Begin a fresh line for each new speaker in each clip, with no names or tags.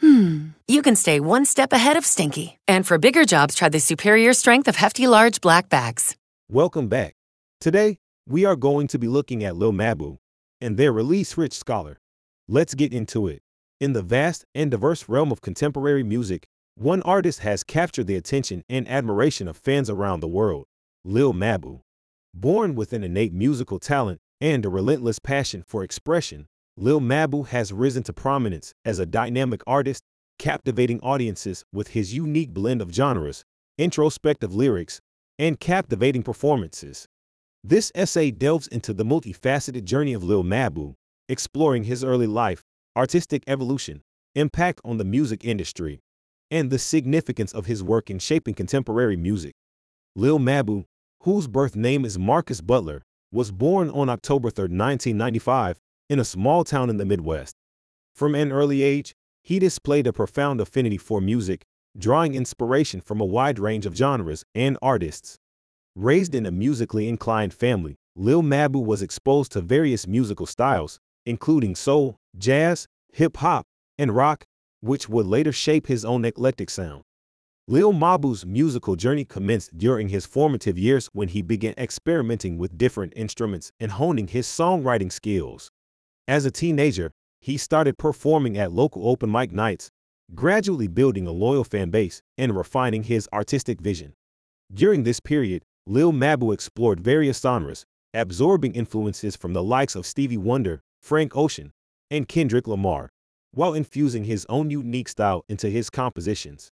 hmm, you can stay one step ahead of stinky. And for bigger jobs, try the superior strength of Hefty Large Black Bags.
Welcome back. Today, we are going to be looking at Lil Mabu and their release Rich Scholar. Let's get into it. In the vast and diverse realm of contemporary music, one artist has captured the attention and admiration of fans around the world Lil Mabu. Born with an innate musical talent and a relentless passion for expression, Lil Mabu has risen to prominence as a dynamic artist, captivating audiences with his unique blend of genres, introspective lyrics, and captivating performances. This essay delves into the multifaceted journey of Lil Mabu, exploring his early life, artistic evolution, impact on the music industry, and the significance of his work in shaping contemporary music. Lil Mabu whose birth name is Marcus Butler, was born on October 3, 1995, in a small town in the Midwest. From an early age, he displayed a profound affinity for music, drawing inspiration from a wide range of genres and artists. Raised in a musically inclined family, Lil Mabu was exposed to various musical styles, including soul, jazz, hip hop, and rock, which would later shape his own eclectic sound. Lil Mabu's musical journey commenced during his formative years when he began experimenting with different instruments and honing his songwriting skills. As a teenager, he started performing at local open mic nights, gradually building a loyal fan base and refining his artistic vision. During this period, Lil Mabu explored various genres, absorbing influences from the likes of Stevie Wonder, Frank Ocean, and Kendrick Lamar, while infusing his own unique style into his compositions.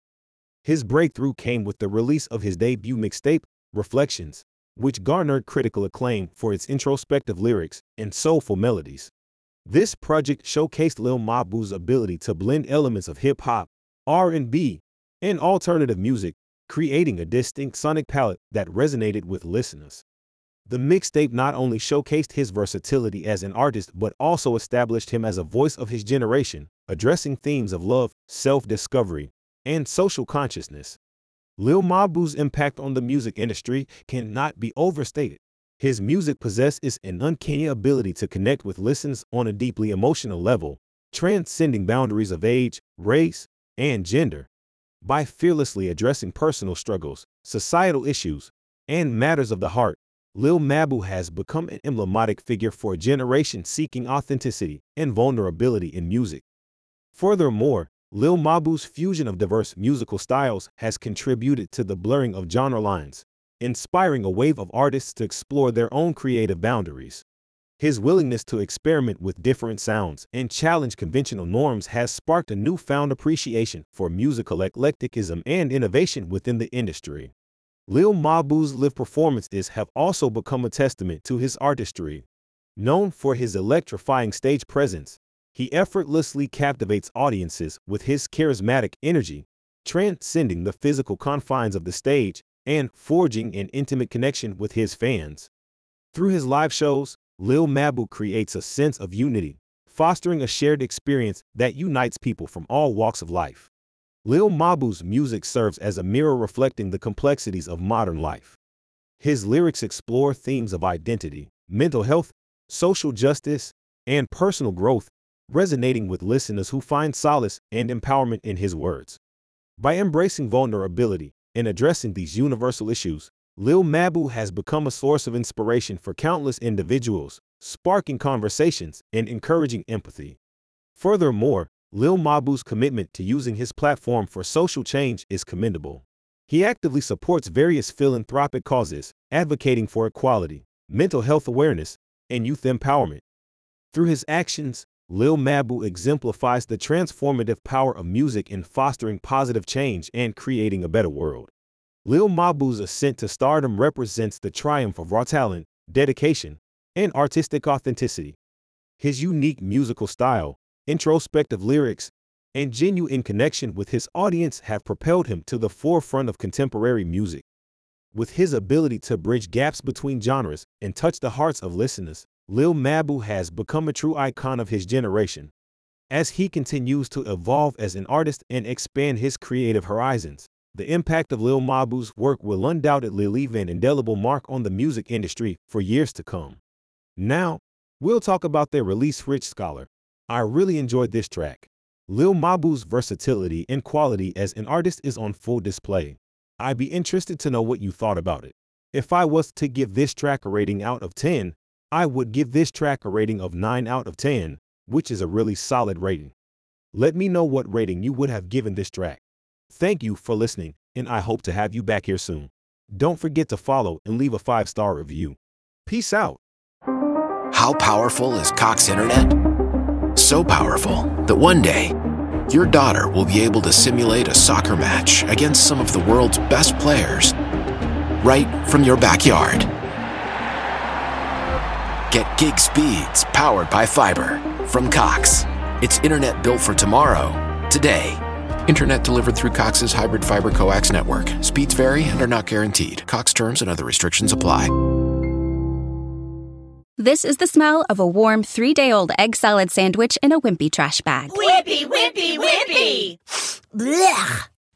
His breakthrough came with the release of his debut mixtape, Reflections, which garnered critical acclaim for its introspective lyrics and soulful melodies. This project showcased Lil Mabu's ability to blend elements of hip hop, R&B, and alternative music, creating a distinct sonic palette that resonated with listeners. The mixtape not only showcased his versatility as an artist but also established him as a voice of his generation, addressing themes of love, self-discovery, and social consciousness. Lil Mabu's impact on the music industry cannot be overstated. His music possesses an uncanny ability to connect with listeners on a deeply emotional level, transcending boundaries of age, race, and gender. By fearlessly addressing personal struggles, societal issues, and matters of the heart, Lil Mabu has become an emblematic figure for a generation seeking authenticity and vulnerability in music. Furthermore, Lil Mabu's fusion of diverse musical styles has contributed to the blurring of genre lines, inspiring a wave of artists to explore their own creative boundaries. His willingness to experiment with different sounds and challenge conventional norms has sparked a newfound appreciation for musical eclecticism and innovation within the industry. Lil Mabu's live performances have also become a testament to his artistry. Known for his electrifying stage presence, he effortlessly captivates audiences with his charismatic energy, transcending the physical confines of the stage and forging an intimate connection with his fans. Through his live shows, Lil Mabu creates a sense of unity, fostering a shared experience that unites people from all walks of life. Lil Mabu's music serves as a mirror reflecting the complexities of modern life. His lyrics explore themes of identity, mental health, social justice, and personal growth, resonating with listeners who find solace and empowerment in his words. By embracing vulnerability and addressing these universal issues, Lil Mabu has become a source of inspiration for countless individuals, sparking conversations and encouraging empathy. Furthermore, Lil Mabu's commitment to using his platform for social change is commendable. He actively supports various philanthropic causes, advocating for equality, mental health awareness, and youth empowerment. Through his actions, Lil Mabu exemplifies the transformative power of music in fostering positive change and creating a better world. Lil Mabu's ascent to stardom represents the triumph of raw talent, dedication, and artistic authenticity. His unique musical style, introspective lyrics, and genuine connection with his audience have propelled him to the forefront of contemporary music. With his ability to bridge gaps between genres and touch the hearts of listeners, Lil Mabu has become a true icon of his generation. As he continues to evolve as an artist and expand his creative horizons, the impact of Lil Mabu's work will undoubtedly leave an indelible mark on the music industry for years to come. Now, we'll talk about their release Rich Scholar. I really enjoyed this track. Lil Mabu's versatility and quality as an artist is on full display. I'd be interested to know what you thought about it. If I was to give this track a rating out of 10, I would give this track a rating of 9 out of 10, which is a really solid rating. Let me know what rating you would have given this track. Thank you for listening, and I hope to have you back here soon. Don't forget to follow and leave a five star review. Peace out.
How powerful is Cox Internet? so powerful that one day, your daughter will be able to simulate a soccer match against some of the world's best players right from your backyard. Get gig speeds powered by fiber from Cox. It's internet built for tomorrow, today. Internet delivered through Cox's hybrid fiber coax network. Speeds vary and are not guaranteed. Cox terms and other restrictions apply.
This is the smell of a warm three day old egg salad sandwich in a wimpy trash bag.
Wimpy, wimpy, wimpy!
Blech.